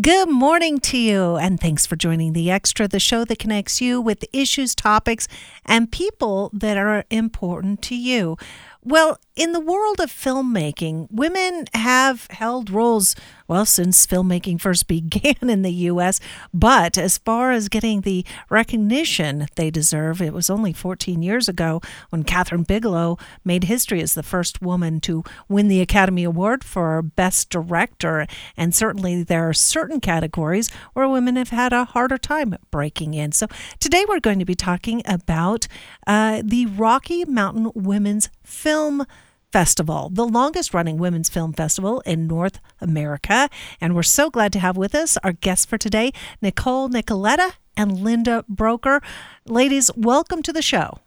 Good morning to you, and thanks for joining The Extra, the show that connects you with issues, topics, and people that are important to you. Well, in the world of filmmaking, women have held roles, well, since filmmaking first began in the U.S. But as far as getting the recognition they deserve, it was only 14 years ago when Kathryn Bigelow made history as the first woman to win the Academy Award for Best Director. And certainly there are certain categories where women have had a harder time breaking in. So today we're going to be talking about uh, the Rocky Mountain Women's Film Festival, the longest running women's film festival in North America. And we're so glad to have with us our guests for today, Nicole Nicoletta and Linda Broker. Ladies, welcome to the show.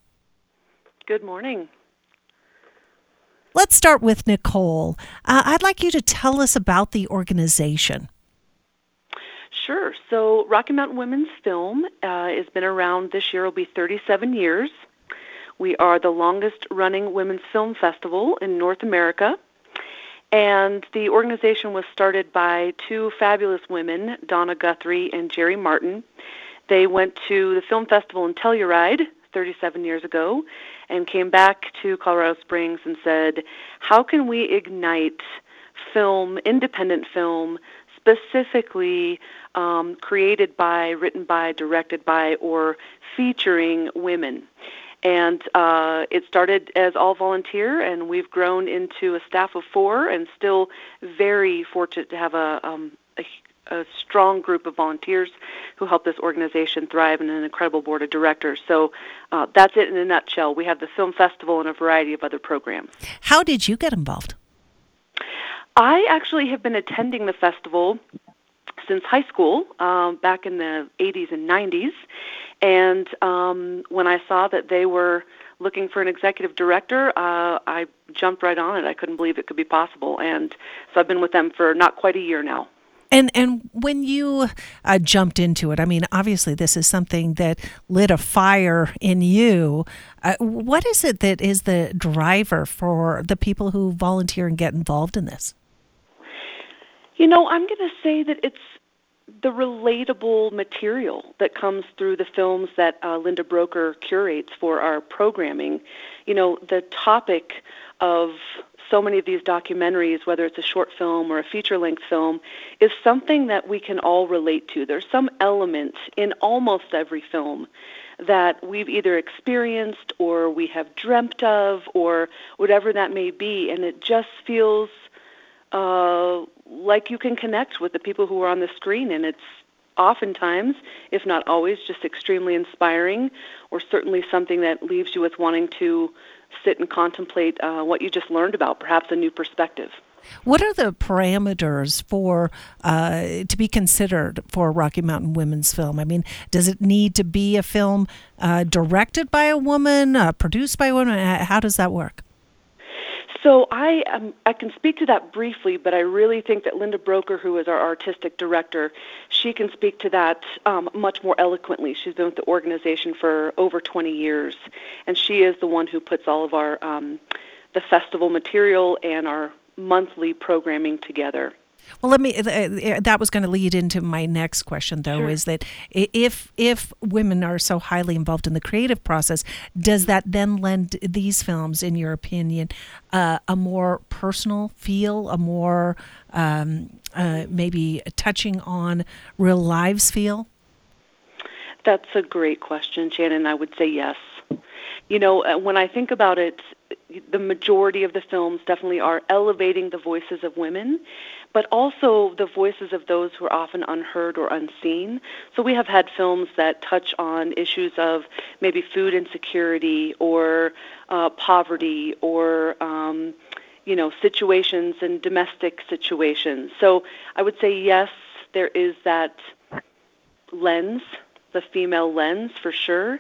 Good morning. Let's start with Nicole. Uh, I'd like you to tell us about the organization. Sure. So, Rocky Mountain Women's Film uh, has been around this year, will be 37 years. We are the longest running women's film festival in North America. And the organization was started by two fabulous women, Donna Guthrie and Jerry Martin. They went to the film festival in Telluride 37 years ago and came back to Colorado Springs and said, How can we ignite film, independent film, specifically um, created by, written by, directed by, or featuring women? And uh, it started as all volunteer, and we've grown into a staff of four, and still very fortunate to have a, um, a, a strong group of volunteers who help this organization thrive, and an incredible board of directors. So uh, that's it in a nutshell. We have the film festival and a variety of other programs. How did you get involved? I actually have been attending the festival since high school, um, back in the 80s and 90s. And um, when I saw that they were looking for an executive director, uh, I jumped right on it. I couldn't believe it could be possible, and so I've been with them for not quite a year now. And and when you uh, jumped into it, I mean, obviously this is something that lit a fire in you. Uh, what is it that is the driver for the people who volunteer and get involved in this? You know, I'm going to say that it's the relatable material that comes through the films that uh, Linda Broker curates for our programming. You know, the topic of so many of these documentaries, whether it's a short film or a feature length film, is something that we can all relate to. There's some element in almost every film that we've either experienced or we have dreamt of or whatever that may be, and it just feels uh, like you can connect with the people who are on the screen, and it's oftentimes, if not always, just extremely inspiring, or certainly something that leaves you with wanting to sit and contemplate uh, what you just learned about, perhaps a new perspective. What are the parameters for uh, to be considered for Rocky Mountain Women's Film? I mean, does it need to be a film uh, directed by a woman, uh, produced by a woman? How does that work? So I um, I can speak to that briefly, but I really think that Linda Broker, who is our artistic director, she can speak to that um, much more eloquently. She's been with the organization for over 20 years, and she is the one who puts all of our um, the festival material and our monthly programming together. Well, let me. Uh, uh, that was going to lead into my next question, though, sure. is that if if women are so highly involved in the creative process, does that then lend these films, in your opinion, uh, a more personal feel, a more um, uh, maybe touching on real lives feel? That's a great question, Shannon. I would say yes. You know, uh, when I think about it, the majority of the films definitely are elevating the voices of women, but also the voices of those who are often unheard or unseen. So we have had films that touch on issues of maybe food insecurity or uh, poverty or um, you know situations and domestic situations. So I would say yes, there is that lens, the female lens for sure.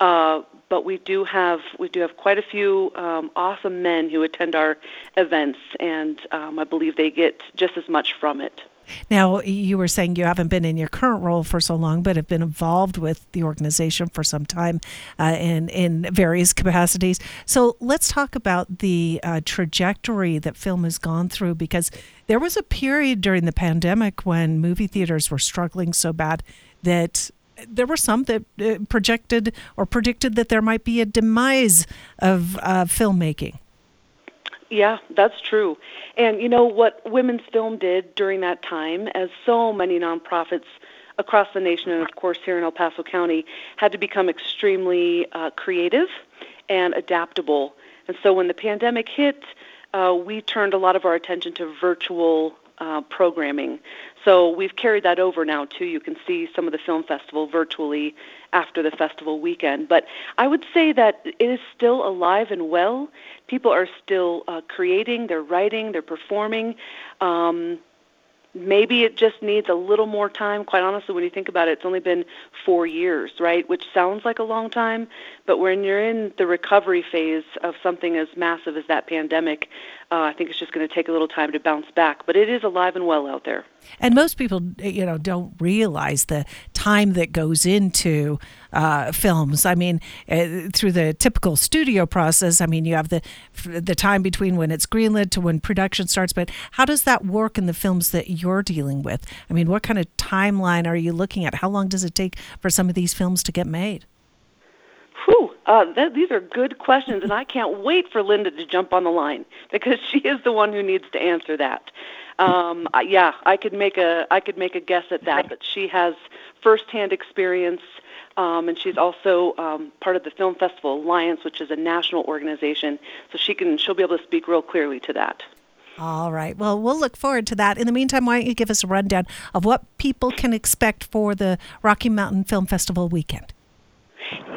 Uh, but we do have we do have quite a few um, awesome men who attend our events, and um, I believe they get just as much from it. Now, you were saying you haven't been in your current role for so long, but have been involved with the organization for some time uh, in, in various capacities. So let's talk about the uh, trajectory that film has gone through because there was a period during the pandemic when movie theaters were struggling so bad that there were some that uh, projected or predicted that there might be a demise of uh, filmmaking. Yeah, that's true. And you know what women's film did during that time, as so many nonprofits across the nation and of course here in El Paso County had to become extremely uh, creative and adaptable. And so when the pandemic hit, uh, we turned a lot of our attention to virtual uh, programming. So we've carried that over now too. You can see some of the film festival virtually after the festival weekend. But I would say that it is still alive and well. People are still uh, creating, they're writing, they're performing. Um, maybe it just needs a little more time. Quite honestly, when you think about it, it's only been four years, right? Which sounds like a long time, but when you're in the recovery phase of something as massive as that pandemic, uh, I think it's just going to take a little time to bounce back. But it is alive and well out there. And most people, you know, don't realize the time that goes into uh, films. I mean, uh, through the typical studio process, I mean, you have the the time between when it's greenlit to when production starts. But how does that work in the films that you're dealing with? I mean, what kind of timeline are you looking at? How long does it take for some of these films to get made? Uh, th- these are good questions, and I can't wait for Linda to jump on the line because she is the one who needs to answer that. Um, yeah, I could make a I could make a guess at that, but she has firsthand experience, um, and she's also um, part of the Film Festival Alliance, which is a national organization. So she can she'll be able to speak real clearly to that. All right. Well, we'll look forward to that. In the meantime, why don't you give us a rundown of what people can expect for the Rocky Mountain Film Festival weekend?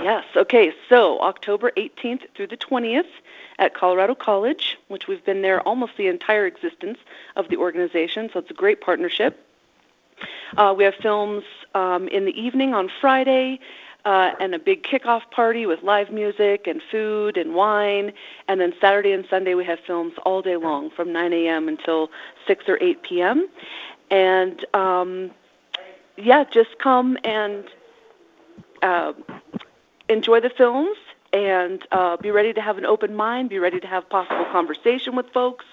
Yes. Okay. So October 18th through the 20th at Colorado College, which we've been there almost the entire existence of the organization. So it's a great partnership. Uh, we have films um, in the evening on Friday. Uh, and a big kickoff party with live music and food and wine. And then Saturday and Sunday we have films all day long from 9 a.m. until 6 or 8 p.m. And um, yeah, just come and uh, enjoy the films and uh, be ready to have an open mind, be ready to have possible conversation with folks.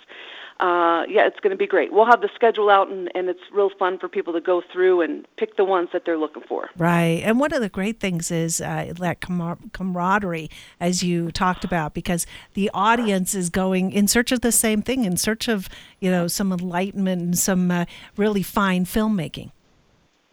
Uh, yeah, it's going to be great. We'll have the schedule out, and, and it's real fun for people to go through and pick the ones that they're looking for. Right. And one of the great things is uh, that camaraderie, as you talked about, because the audience is going in search of the same thing, in search of, you know, some enlightenment and some uh, really fine filmmaking.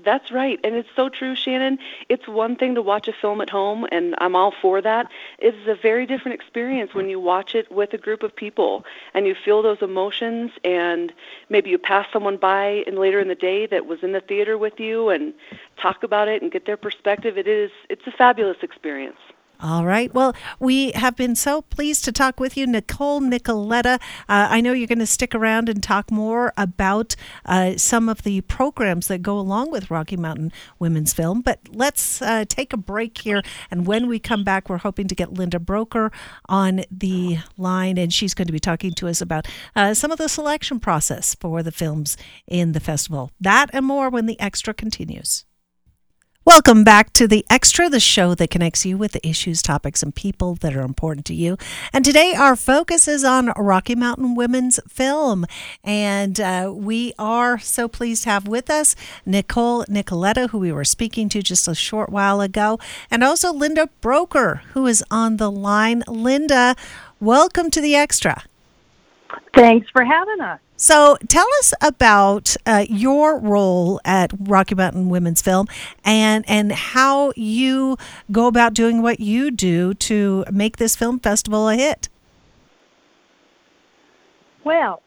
That's right. And it's so true, Shannon. It's one thing to watch a film at home, and I'm all for that. It's a very different experience when you watch it with a group of people and you feel those emotions, and maybe you pass someone by and later in the day that was in the theater with you and talk about it and get their perspective. It is, it's a fabulous experience. All right. Well, we have been so pleased to talk with you, Nicole Nicoletta. Uh, I know you're going to stick around and talk more about uh, some of the programs that go along with Rocky Mountain Women's Film. But let's uh, take a break here. And when we come back, we're hoping to get Linda Broker on the line, and she's going to be talking to us about uh, some of the selection process for the films in the festival. That and more when the extra continues. Welcome back to The Extra, the show that connects you with the issues, topics, and people that are important to you. And today our focus is on Rocky Mountain Women's Film. And uh, we are so pleased to have with us Nicole Nicoletta, who we were speaking to just a short while ago, and also Linda Broker, who is on the line. Linda, welcome to The Extra. Thanks for having us. So, tell us about uh, your role at Rocky Mountain Women's Film and and how you go about doing what you do to make this film festival a hit. Well,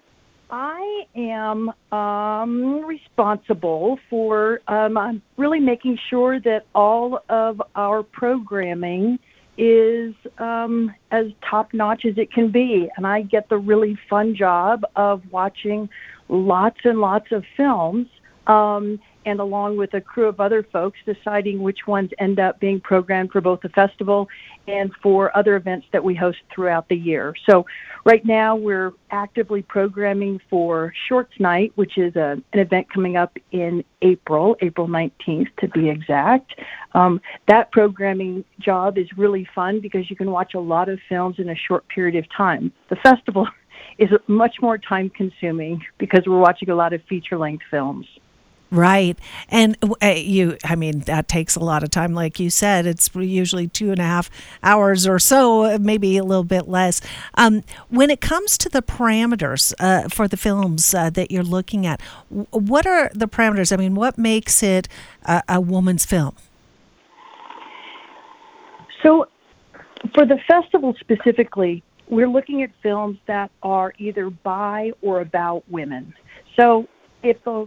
I am um, responsible for um, really making sure that all of our programming is um, as top notch as it can be. And I get the really fun job of watching lots and lots of films Um, and along with a crew of other folks, deciding which ones end up being programmed for both the festival and for other events that we host throughout the year. So, right now we're actively programming for Shorts Night, which is a, an event coming up in April, April 19th to be exact. Um, that programming job is really fun because you can watch a lot of films in a short period of time. The festival is much more time consuming because we're watching a lot of feature length films. Right. And uh, you, I mean, that takes a lot of time. Like you said, it's usually two and a half hours or so, maybe a little bit less. Um, when it comes to the parameters uh, for the films uh, that you're looking at, what are the parameters? I mean, what makes it a, a woman's film? So, for the festival specifically, we're looking at films that are either by or about women. So, if a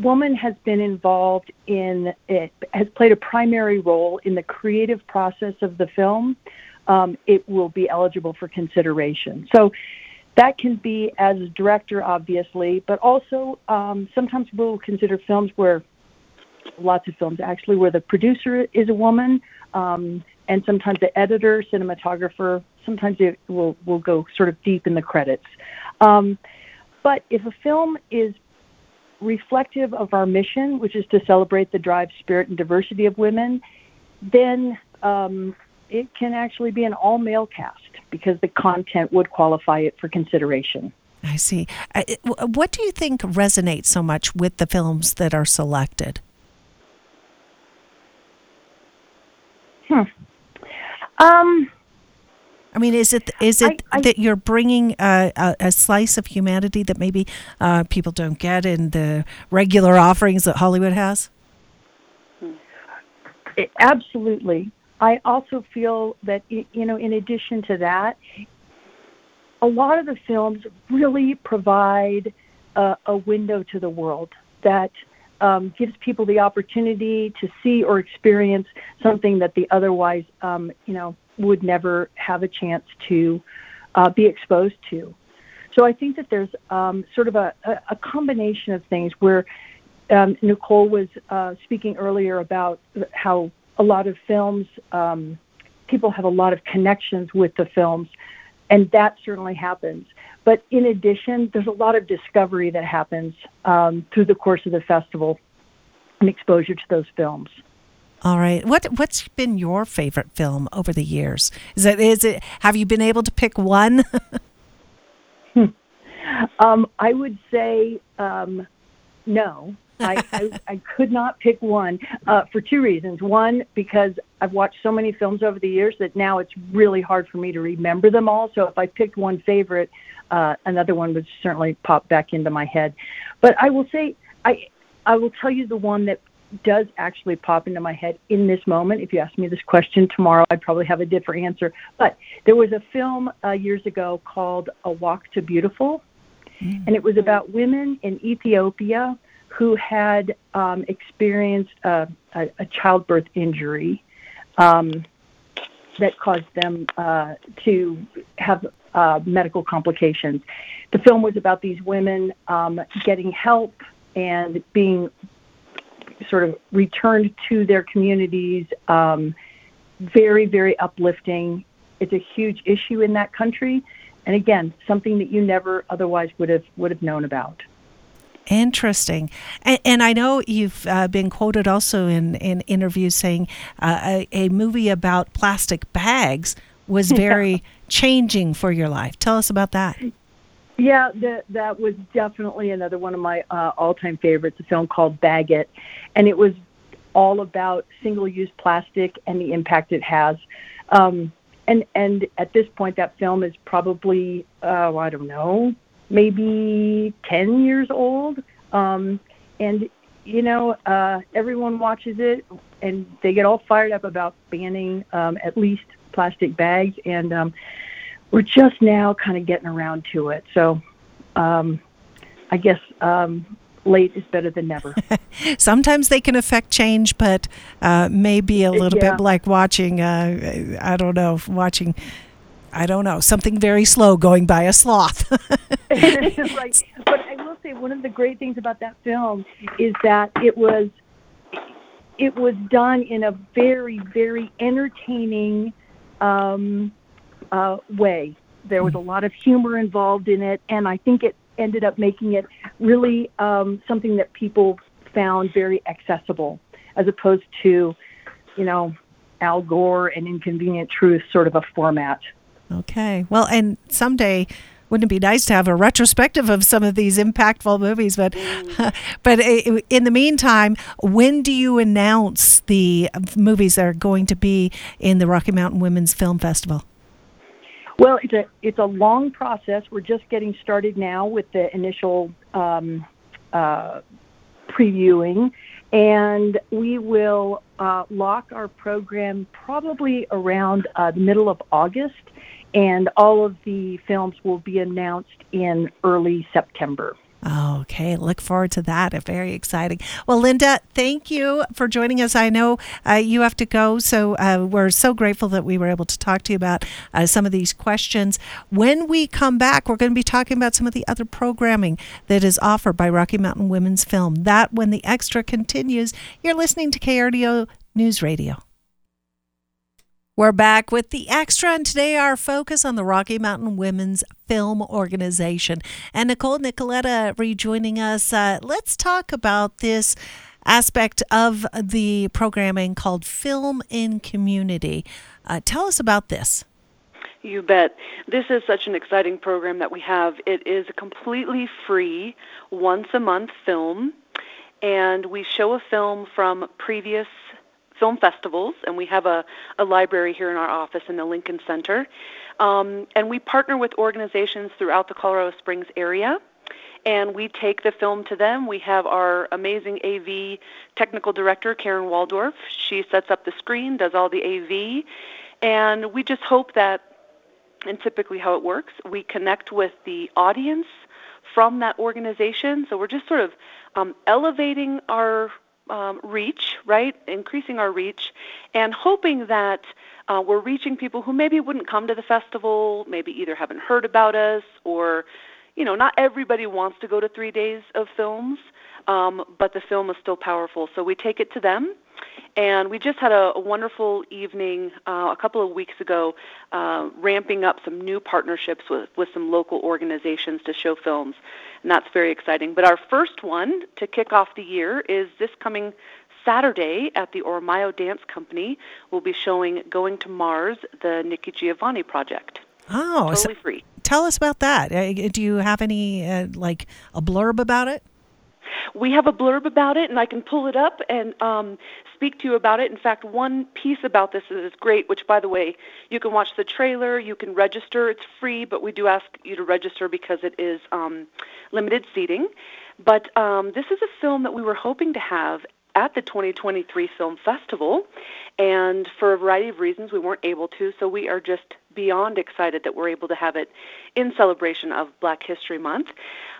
woman has been involved in it, has played a primary role in the creative process of the film, um, it will be eligible for consideration. So that can be as a director, obviously, but also um, sometimes we'll consider films where lots of films actually where the producer is a woman, um, and sometimes the editor, cinematographer. Sometimes it will will go sort of deep in the credits. Um, but if a film is reflective of our mission, which is to celebrate the drive, spirit, and diversity of women, then um, it can actually be an all male cast because the content would qualify it for consideration. I see. Uh, what do you think resonates so much with the films that are selected? Hmm. Um, I mean, is it is it I, I, that you're bringing a, a, a, slice of humanity that maybe uh, people don't get in the regular offerings that Hollywood has? It, absolutely. I also feel that you know, in addition to that, a lot of the films really provide a, a window to the world that um, gives people the opportunity to see or experience something that they otherwise, um, you know, would never have a chance to uh, be exposed to. So I think that there's um, sort of a, a, combination of things where um, Nicole was uh, speaking earlier about how a lot of films, um, people have a lot of connections with the films, and that certainly happens. But in addition, there's a lot of discovery that happens um, through the course of the festival and exposure to those films. All right. What what's been your favorite film over the years? Is it is it have you been able to pick one? hmm. um, I would say um, no. I, I, I could not pick one uh, for two reasons. One, because I've watched so many films over the years that now it's really hard for me to remember them all. So if I picked one favorite, uh, another one would certainly pop back into my head. But I will say, I I will tell you the one that does actually pop into my head in this moment. If you ask me this question tomorrow, I'd probably have a different answer. But there was a film uh, years ago called A Walk to Beautiful, mm. and it was about women in Ethiopia who had um, experienced a, a, a, childbirth injury um, that caused them uh, to have uh, medical complications. The film was about these women um, getting help and being sort of returned to their communities. Um, very, very uplifting. It's a huge issue in that country, and again, something that you never otherwise would have would have known about. Interesting, and, and I know you've uh, been quoted also in in interviews saying uh, a, a movie about plastic bags was very changing for your life. Tell us about that. Yeah, that that was definitely another one of my uh, all-time favorites. A film called Bag It, and it was all about single-use plastic and the impact it has. Um, and and at this point, that film is probably uh, I don't know, maybe ten years old. Um, and you know, uh, everyone watches it, and they get all fired up about banning um, at least plastic bags. And um, we're just now kind of getting around to it. So um, I guess um, late is better than never. Sometimes they can affect change, but uh, maybe a little yeah. bit like watching, uh, I don't know, watching. I don't know, something very slow going by a sloth. right. But I will say one of the great things about that film is that it was it was done in a very very entertaining um, uh, way. There was a lot of humor involved in it, and I think it ended up making it really um, something that people found very accessible, as opposed to, you know, Al Gore and Inconvenient Truth sort of a format. Okay. Well, and someday wouldn't it be nice to have a retrospective of some of these impactful movies but but in the meantime when do you announce the movies that are going to be in the Rocky Mountain Women's Film Festival well it's a it's a long process. We're just getting started now with the initial um, uh, previewing. And we will uh, lock our program probably around uh, the middle of August. And all of the films will be announced in early September. Okay, look forward to that. Very exciting. Well, Linda, thank you for joining us. I know uh, you have to go, so uh, we're so grateful that we were able to talk to you about uh, some of these questions. When we come back, we're going to be talking about some of the other programming that is offered by Rocky Mountain Women's Film. That when the extra continues, you're listening to KRDO News Radio. We're back with the extra, and today our focus on the Rocky Mountain Women's Film Organization. And Nicole Nicoletta rejoining us. Uh, let's talk about this aspect of the programming called Film in Community. Uh, tell us about this. You bet. This is such an exciting program that we have. It is a completely free, once a month film, and we show a film from previous film festivals, and we have a, a library here in our office in the Lincoln Center. Um, and we partner with organizations throughout the Colorado Springs area and we take the film to them. We have our amazing AV technical director, Karen Waldorf. She sets up the screen, does all the AV, and we just hope that, and typically how it works, we connect with the audience from that organization. So we're just sort of um, elevating our um, reach, right? Increasing our reach, and hoping that uh, we're reaching people who maybe wouldn't come to the festival, maybe either haven't heard about us, or, you know, not everybody wants to go to three days of films, um, but the film is still powerful. So we take it to them and we just had a, a wonderful evening uh, a couple of weeks ago, uh, ramping up some new partnerships with, with some local organizations to show films. And that's very exciting. But our first one to kick off the year is this coming Saturday at the Ormao Dance Company. We'll be showing Going to Mars, the Nikki Giovanni project. Oh, totally so free. Tell us about that. Uh, do you have any, uh, like, a blurb about it? We have a blurb about it, and I can pull it up and um, speak to you about it. In fact, one piece about this is great, which, by the way, you can watch the trailer, you can register. It's free, but we do ask you to register because it is um, limited seating. But um, this is a film that we were hoping to have at the 2023 Film Festival, and for a variety of reasons, we weren't able to. So we are just beyond excited that we're able to have it in celebration of Black History Month.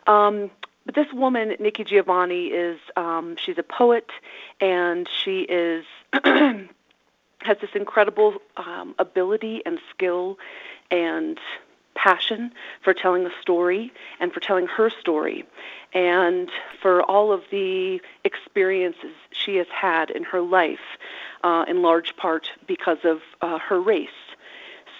Um, but this woman, Nikki Giovanni, is um, she's a poet, and she is has this incredible um, ability and skill and passion for telling a story and for telling her story. And for all of the experiences she has had in her life uh, in large part because of uh, her race.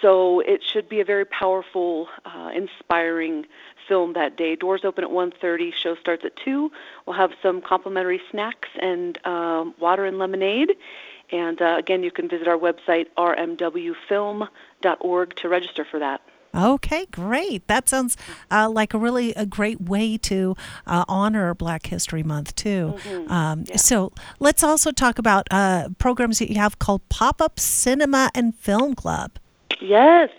So it should be a very powerful uh, inspiring film that day. Doors open at 1:30. Show starts at 2. We'll have some complimentary snacks and um, water and lemonade. And uh, again, you can visit our website rmwfilm.org to register for that. Okay, great. That sounds uh, like a really a great way to uh, honor Black History Month too. Mm-hmm. Um, yeah. So let's also talk about uh, programs that you have called Pop Up Cinema and Film Club. Yes.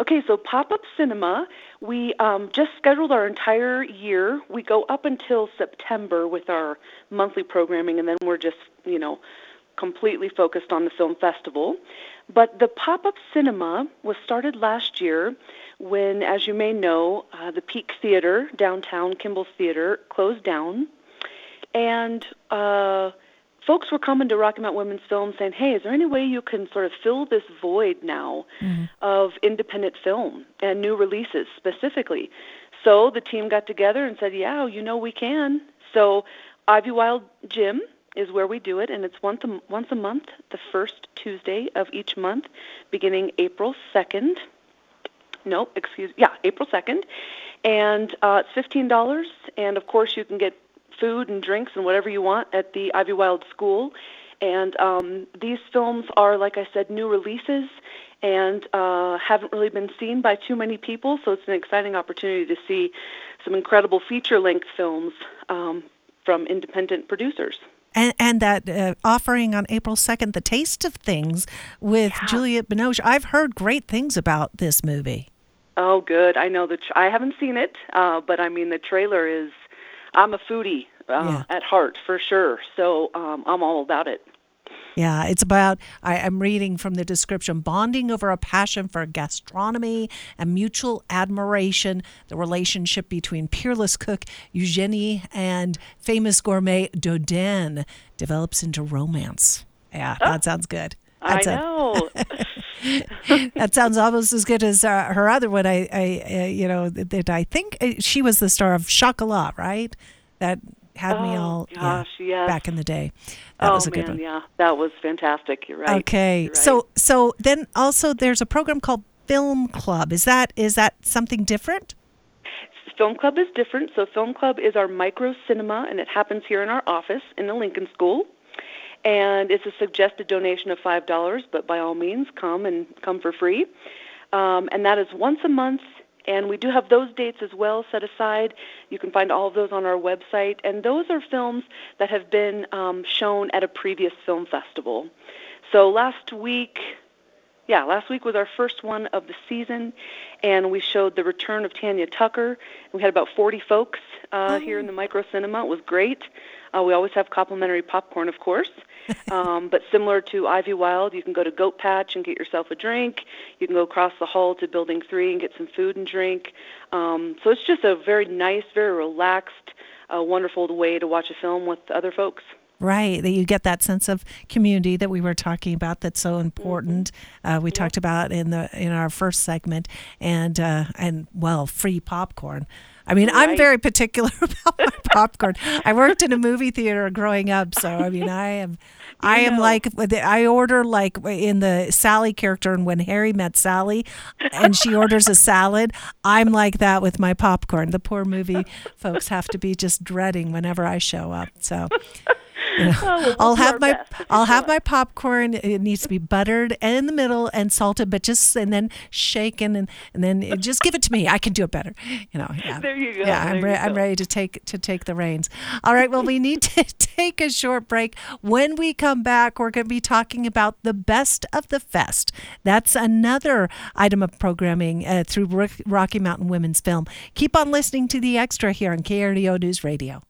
Okay, so Pop Up Cinema we um, just scheduled our entire year. We go up until September with our monthly programming, and then we're just, you know, completely focused on the film festival. But the pop up cinema was started last year when, as you may know, uh, the Peak Theater, downtown Kimball's Theater, closed down. And uh, folks were coming to Rocky Mountain Women's Film saying, "Hey, is there any way you can sort of fill this void now mm-hmm. of independent film and new releases specifically?" So the team got together and said, "Yeah, you know we can." So Ivywild Gym is where we do it, and it's once a, once a month, the first Tuesday of each month, beginning April 2nd. No, excuse, yeah, April 2nd, and uh, it's fifteen dollars. And of course, you can get food and drinks and whatever you want at the Ivywild School. And um, these films are, like I said, new releases and uh, haven't really been seen by too many people. So it's an exciting opportunity to see some incredible feature-length films um, from independent producers. And, and that uh, offering on April 2nd, The Taste of Things with Yeah. Juliette Binoche. I've heard great things about this movie. Oh, good. I know the. Tra- I haven't seen it, uh, but I mean the trailer is. I'm a foodie uh, Yeah. at heart for sure, so um, I'm all about it. Yeah, it's about, I, I'm reading from the description bonding over a passion for gastronomy and mutual admiration, the relationship between peerless cook Eugenie and famous gourmet Dodin develops into romance. Yeah, that sounds good. I know. that sounds almost as good as uh, her other one. I, I uh, you know, that, that I think uh, she was the star of Chocolat, right? That had me Oh, all yeah, gosh, yes. back in the day. That oh was a man, good one. yeah, that was fantastic. You're right. Okay, You're right. so so then also there's a program called Film Club. Is that is that something different? Film Club is different. So Film Club is our micro cinema, and it happens here in our office in the Lincoln School. And it's a suggested donation of five dollars, but by all means, come and come for free. Um, and that is once a month. And we do have those dates as well set aside. You can find all of those on our website. And those are films that have been um, shown at a previous film festival. So last week, yeah, last week was our first one of the season, and we showed the return of Tanya Tucker. We had about 40 folks uh, here in the micro cinema. It was great. Uh, we always have complimentary popcorn, of course. Um, but similar to Ivywild, you can go to Goat Patch and get yourself a drink. You can go across the hall to Building 3 and get some food and drink. Um, so it's just a very nice, very relaxed, uh, wonderful way to watch a film with other folks. Right, that you get that sense of community that we were talking about. That's so important. Uh, we talked about in the in our first segment, and uh, and well, free popcorn. I mean, I'm very particular about my popcorn. I worked in a movie theater growing up, so I mean, I am, I am know. like I order like in the Sally character, and when Harry met Sally, and she orders a salad, I'm like that with my popcorn. The poor movie folks have to be just dreading whenever I show up. So. Oh, well, I'll have my I'll have my popcorn. It needs to be buttered and in the middle and salted, but just and then shaken and and then it- just give it to me. I can do it better. You know. Yeah. There you go, Yeah, I'm re- I'm ready to take to take the reins. All right. Well, we need to take a short break. When we come back, we're going to be talking about the best of the fest. That's another item of programming uh, through Rocky Mountain Women's Film. Keep on listening to the extra here on KRDO News Radio.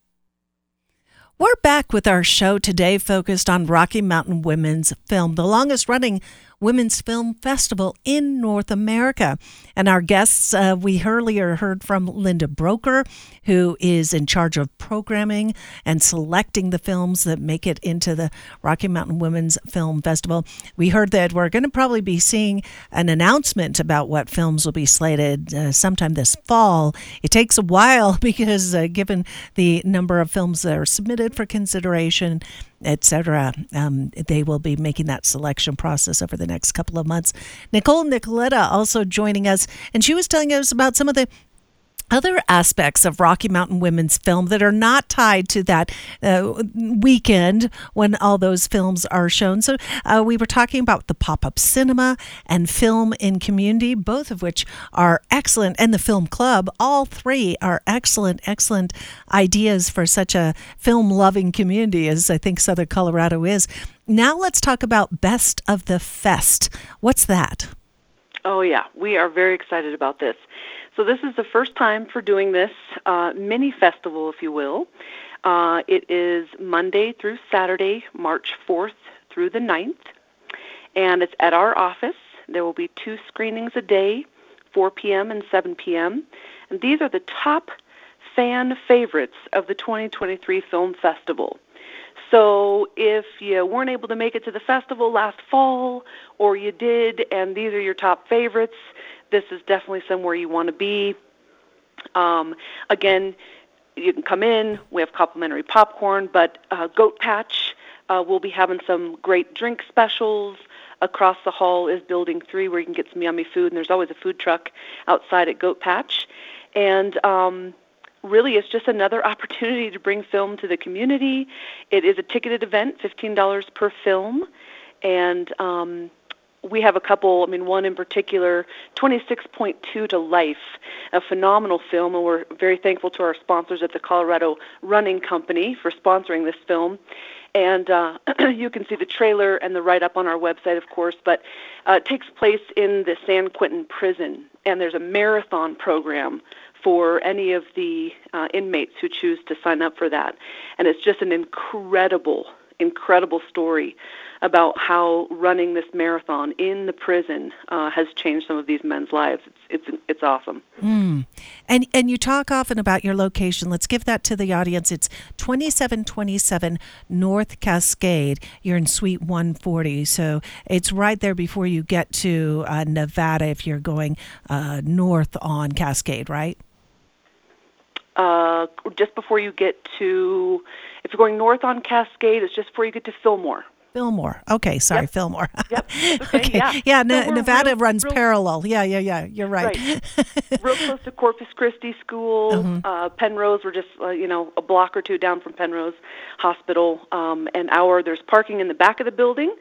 We're back with our show today focused on Rocky Mountain Women's Film, the longest running women's film festival in North America. And our guests, uh, we earlier heard from Linda Broker, who is in charge of programming and selecting the films that make it into the Rocky Mountain Women's Film Festival. We heard that we're going to probably be seeing an announcement about what films will be slated uh, sometime this fall. It takes a while because, uh, given the number of films that are submitted for consideration, etc., um, they will be making that selection process over the next couple of months. Nicole Nicoletta also joining us, and she was telling us about some of the other aspects of Rocky Mountain Women's Film that are not tied to that uh, weekend when all those films are shown. So uh, we were talking about the pop up cinema and film in community, both of which are excellent, and the film club. All three are excellent, excellent ideas for such a film loving community as I think Southern Colorado is. Now let's talk about Best of the Fest. What's that? Oh, yeah. We are very excited about this. So, this is the first time for doing this uh, mini festival, if you will. Uh, it is Monday through Saturday, March 4th through the 9th, and it's at our office. There will be two screenings a day, 4 p.m. and 7 p.m. And these are the top fan favorites of the 2023 Film Festival. So if you weren't able to make it to the festival last fall, or you did, and these are your top favorites, this is definitely somewhere you want to be. Um, again, you can come in. We have complimentary popcorn, but uh, Goat Patch uh, will be having some great drink specials. Across the hall is Building 3, where you can get some yummy food, and there's always a food truck outside at Goat Patch. And um, really, it's just another opportunity to bring film to the community. It is a ticketed event, $15 per film. And um, we have a couple, I mean, one in particular, 26.2 to Life, a phenomenal film, and we're very thankful to our sponsors at the Colorado Running Company for sponsoring this film. And uh, you can see the trailer and the write up on our website, of course, but uh, it takes place in the San Quentin prison, and there's a marathon program for any of the uh, inmates who choose to sign up for that. And it's just an incredible, incredible story about how running this marathon in the prison uh, has changed some of these men's lives. It's it's it's awesome. Mm. And and you talk often about your location. Let's give that to the audience. It's 2727 North Cascade. You're in Suite 140, so it's right there before you get to uh, Nevada if you're going uh, north on Cascade, right? Uh, just before you get to, if you're going north on Cascade, it's just before you get to Fillmore. Fillmore. Okay, sorry, yep. Fillmore. Yep. Okay. okay. Yeah. Yeah. So Nevada real, runs real, parallel. Yeah. Yeah. Yeah. You're right. right. real close to Corpus Christi School, mm-hmm. uh, Penrose. We're just uh, you know a block or two down from Penrose Hospital. Um, and our there's parking in the back of the building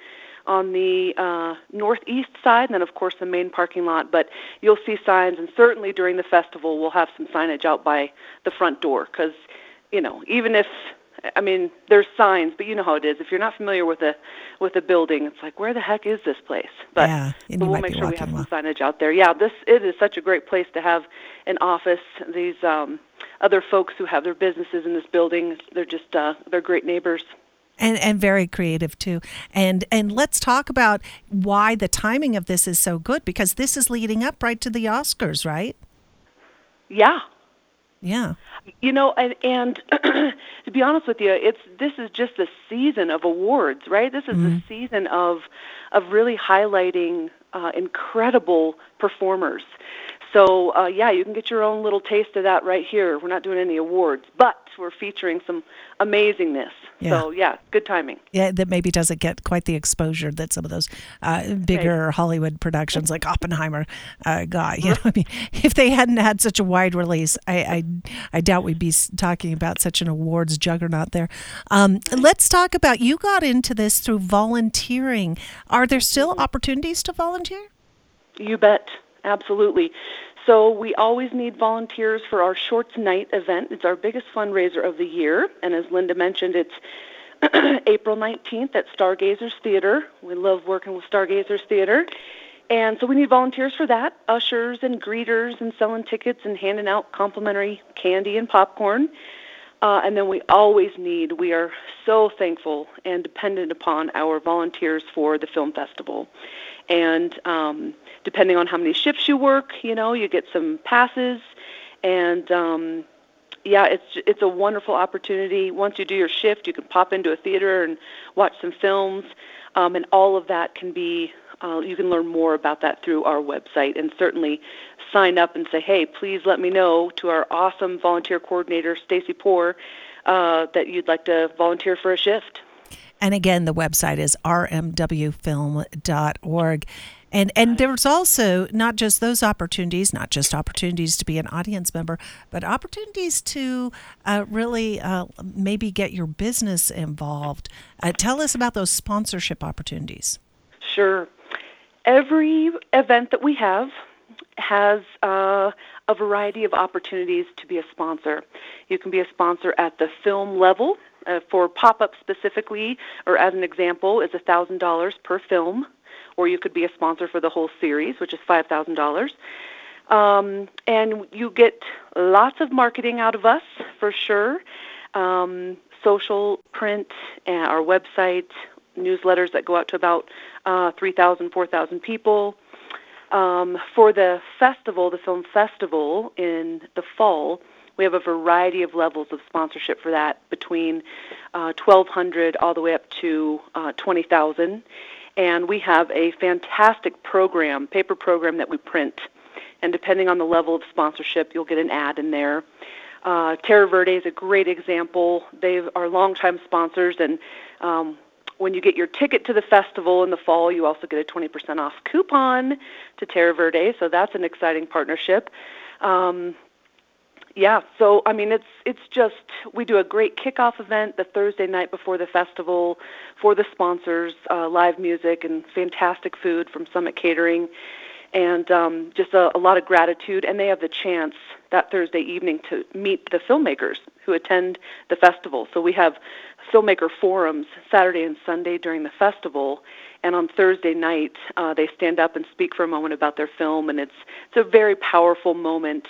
on the uh, northeast side, and then of course the main parking lot. But you'll see signs, and certainly during the festival, we'll have some signage out by the front door because you know even if I mean, there's signs, but you know how it is. If you're not familiar with a with a building, it's like, where the heck is this place? But yeah, so we'll make sure we have some signage out there. Yeah, this it is such a great place to have an office. These um, other folks who have their businesses in this building, they're just uh, they're great neighbors. And, and very creative too. And and let's talk about why the timing of this is so good because this is leading up right to the Oscars, right? Yeah, yeah. You know, and, and to be honest with you, it's this is just the season of awards, right? This is mm-hmm. the season of of really highlighting uh, incredible performers. So uh, yeah, you can get your own little taste of that right here. We're not doing any awards, but we're featuring some amazingness. Yeah. So yeah, good timing. Yeah, that maybe doesn't get quite the exposure that some of those uh, bigger right. Hollywood productions like Oppenheimer uh, got. You know, I mean, if they hadn't had such a wide release, I I, I doubt we'd be talking about such an awards juggernaut there. Um, let's talk about you got into this through volunteering. Are there still mm-hmm. opportunities to volunteer? You bet. Absolutely. So we always need volunteers for our Shorts Night event. It's our biggest fundraiser of the year, and as Linda mentioned, it's April 19th at Stargazers Theater. We love working with Stargazers Theater. And so we need volunteers for that, ushers and greeters and selling tickets and handing out complimentary candy and popcorn. Uh, and then we always need, we are so thankful and dependent upon our volunteers for the film festival. And um, depending on how many shifts you work, you know, you get some passes, and um, yeah, it's it's a wonderful opportunity. Once you do your shift, you can pop into a theater and watch some films, um, and all of that can be. Uh, you can learn more about that through our website, and certainly sign up and say, "Hey, please let me know to our awesome volunteer coordinator, Stacy Poor, uh, that you'd like to volunteer for a shift." And again, the website is rmwfilm.org. And and there's also not just those opportunities, not just opportunities to be an audience member, but opportunities to uh, really uh, maybe get your business involved. Uh, tell us about those sponsorship opportunities. Sure. Every event that we have has uh, a variety of opportunities to be a sponsor. You can be a sponsor at the film level. Uh, for pop up specifically, or as an example, is $1,000 per film or you could be a sponsor for the whole series, which is $5,000. Um, and you get lots of marketing out of us for sure. Um, social, print, our website, newsletters that go out to about uh, 3,000, 4,000 people. Um, for the festival, the film festival in the fall, we have a variety of levels of sponsorship for that, between uh, 1,200 all the way up to uh, 20,000 and we have a fantastic program, paper program that we print. and depending on the level of sponsorship, you'll get an ad in there. Uh, Terra Verde is a great example. They are longtime sponsors, and um, when you get your ticket to the festival in the fall, you also get a 20% off coupon to Terra Verde. So that's an exciting partnership. Um, yeah, so I mean it's it's just we do a great kickoff event the Thursday night before the festival for the sponsors, uh, live music and fantastic food from Summit Catering, and um, just a, a lot of gratitude. And they have the chance that Thursday evening to meet the filmmakers who attend the festival. So we have filmmaker forums Saturday and Sunday during the festival, and on Thursday night uh, they stand up and speak for a moment about their film, and it's it's a very powerful moment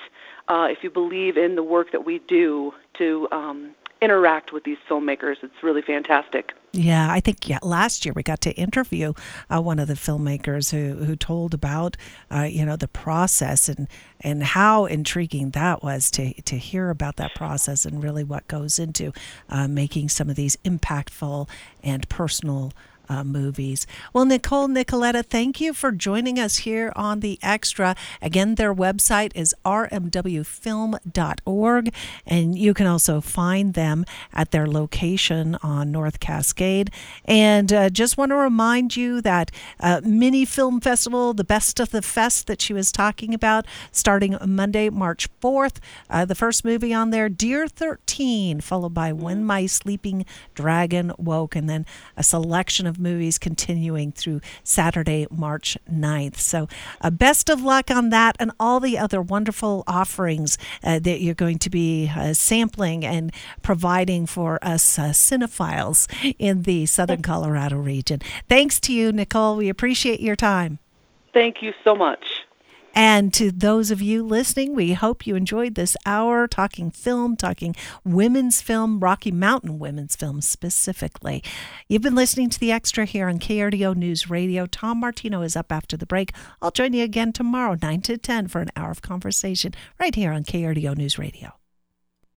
uh, if you believe in the work that we do to um, interact with these filmmakers. It's really fantastic. Yeah, I think yeah. Last year we got to interview uh, one of the filmmakers who who told about uh, you know the process and and how intriguing that was to to hear about that process and really what goes into uh, making some of these impactful and personal uh, movies. Well, Nicole Nicoletta, thank you for joining us here on The Extra. Again, their website is rmwfilm.org, and you can also find them at their location on North Cascade. And uh, just want to remind you that uh, Mini Film Festival, the best of the fest that she was talking about, starting Monday, March 4th. Uh, the first movie on there, Dear 13, followed by When My Sleeping Dragon Woke, and then a selection of movies continuing through Saturday, March 9th. So, uh, best of luck on that and all the other wonderful offerings uh, that you're going to be uh, sampling and providing for us uh, cinephiles in the Southern Colorado region. Thanks to you, Nicole. We appreciate your time. Thank you so much. And to those of you listening, we hope you enjoyed this hour talking film, talking women's film, Rocky Mountain women's film specifically. You've been listening to The Extra here on KRDO News Radio. Tom Martino is up after the break. I'll join you again tomorrow, 9 to 10, for an hour of conversation right here on KRDO News Radio.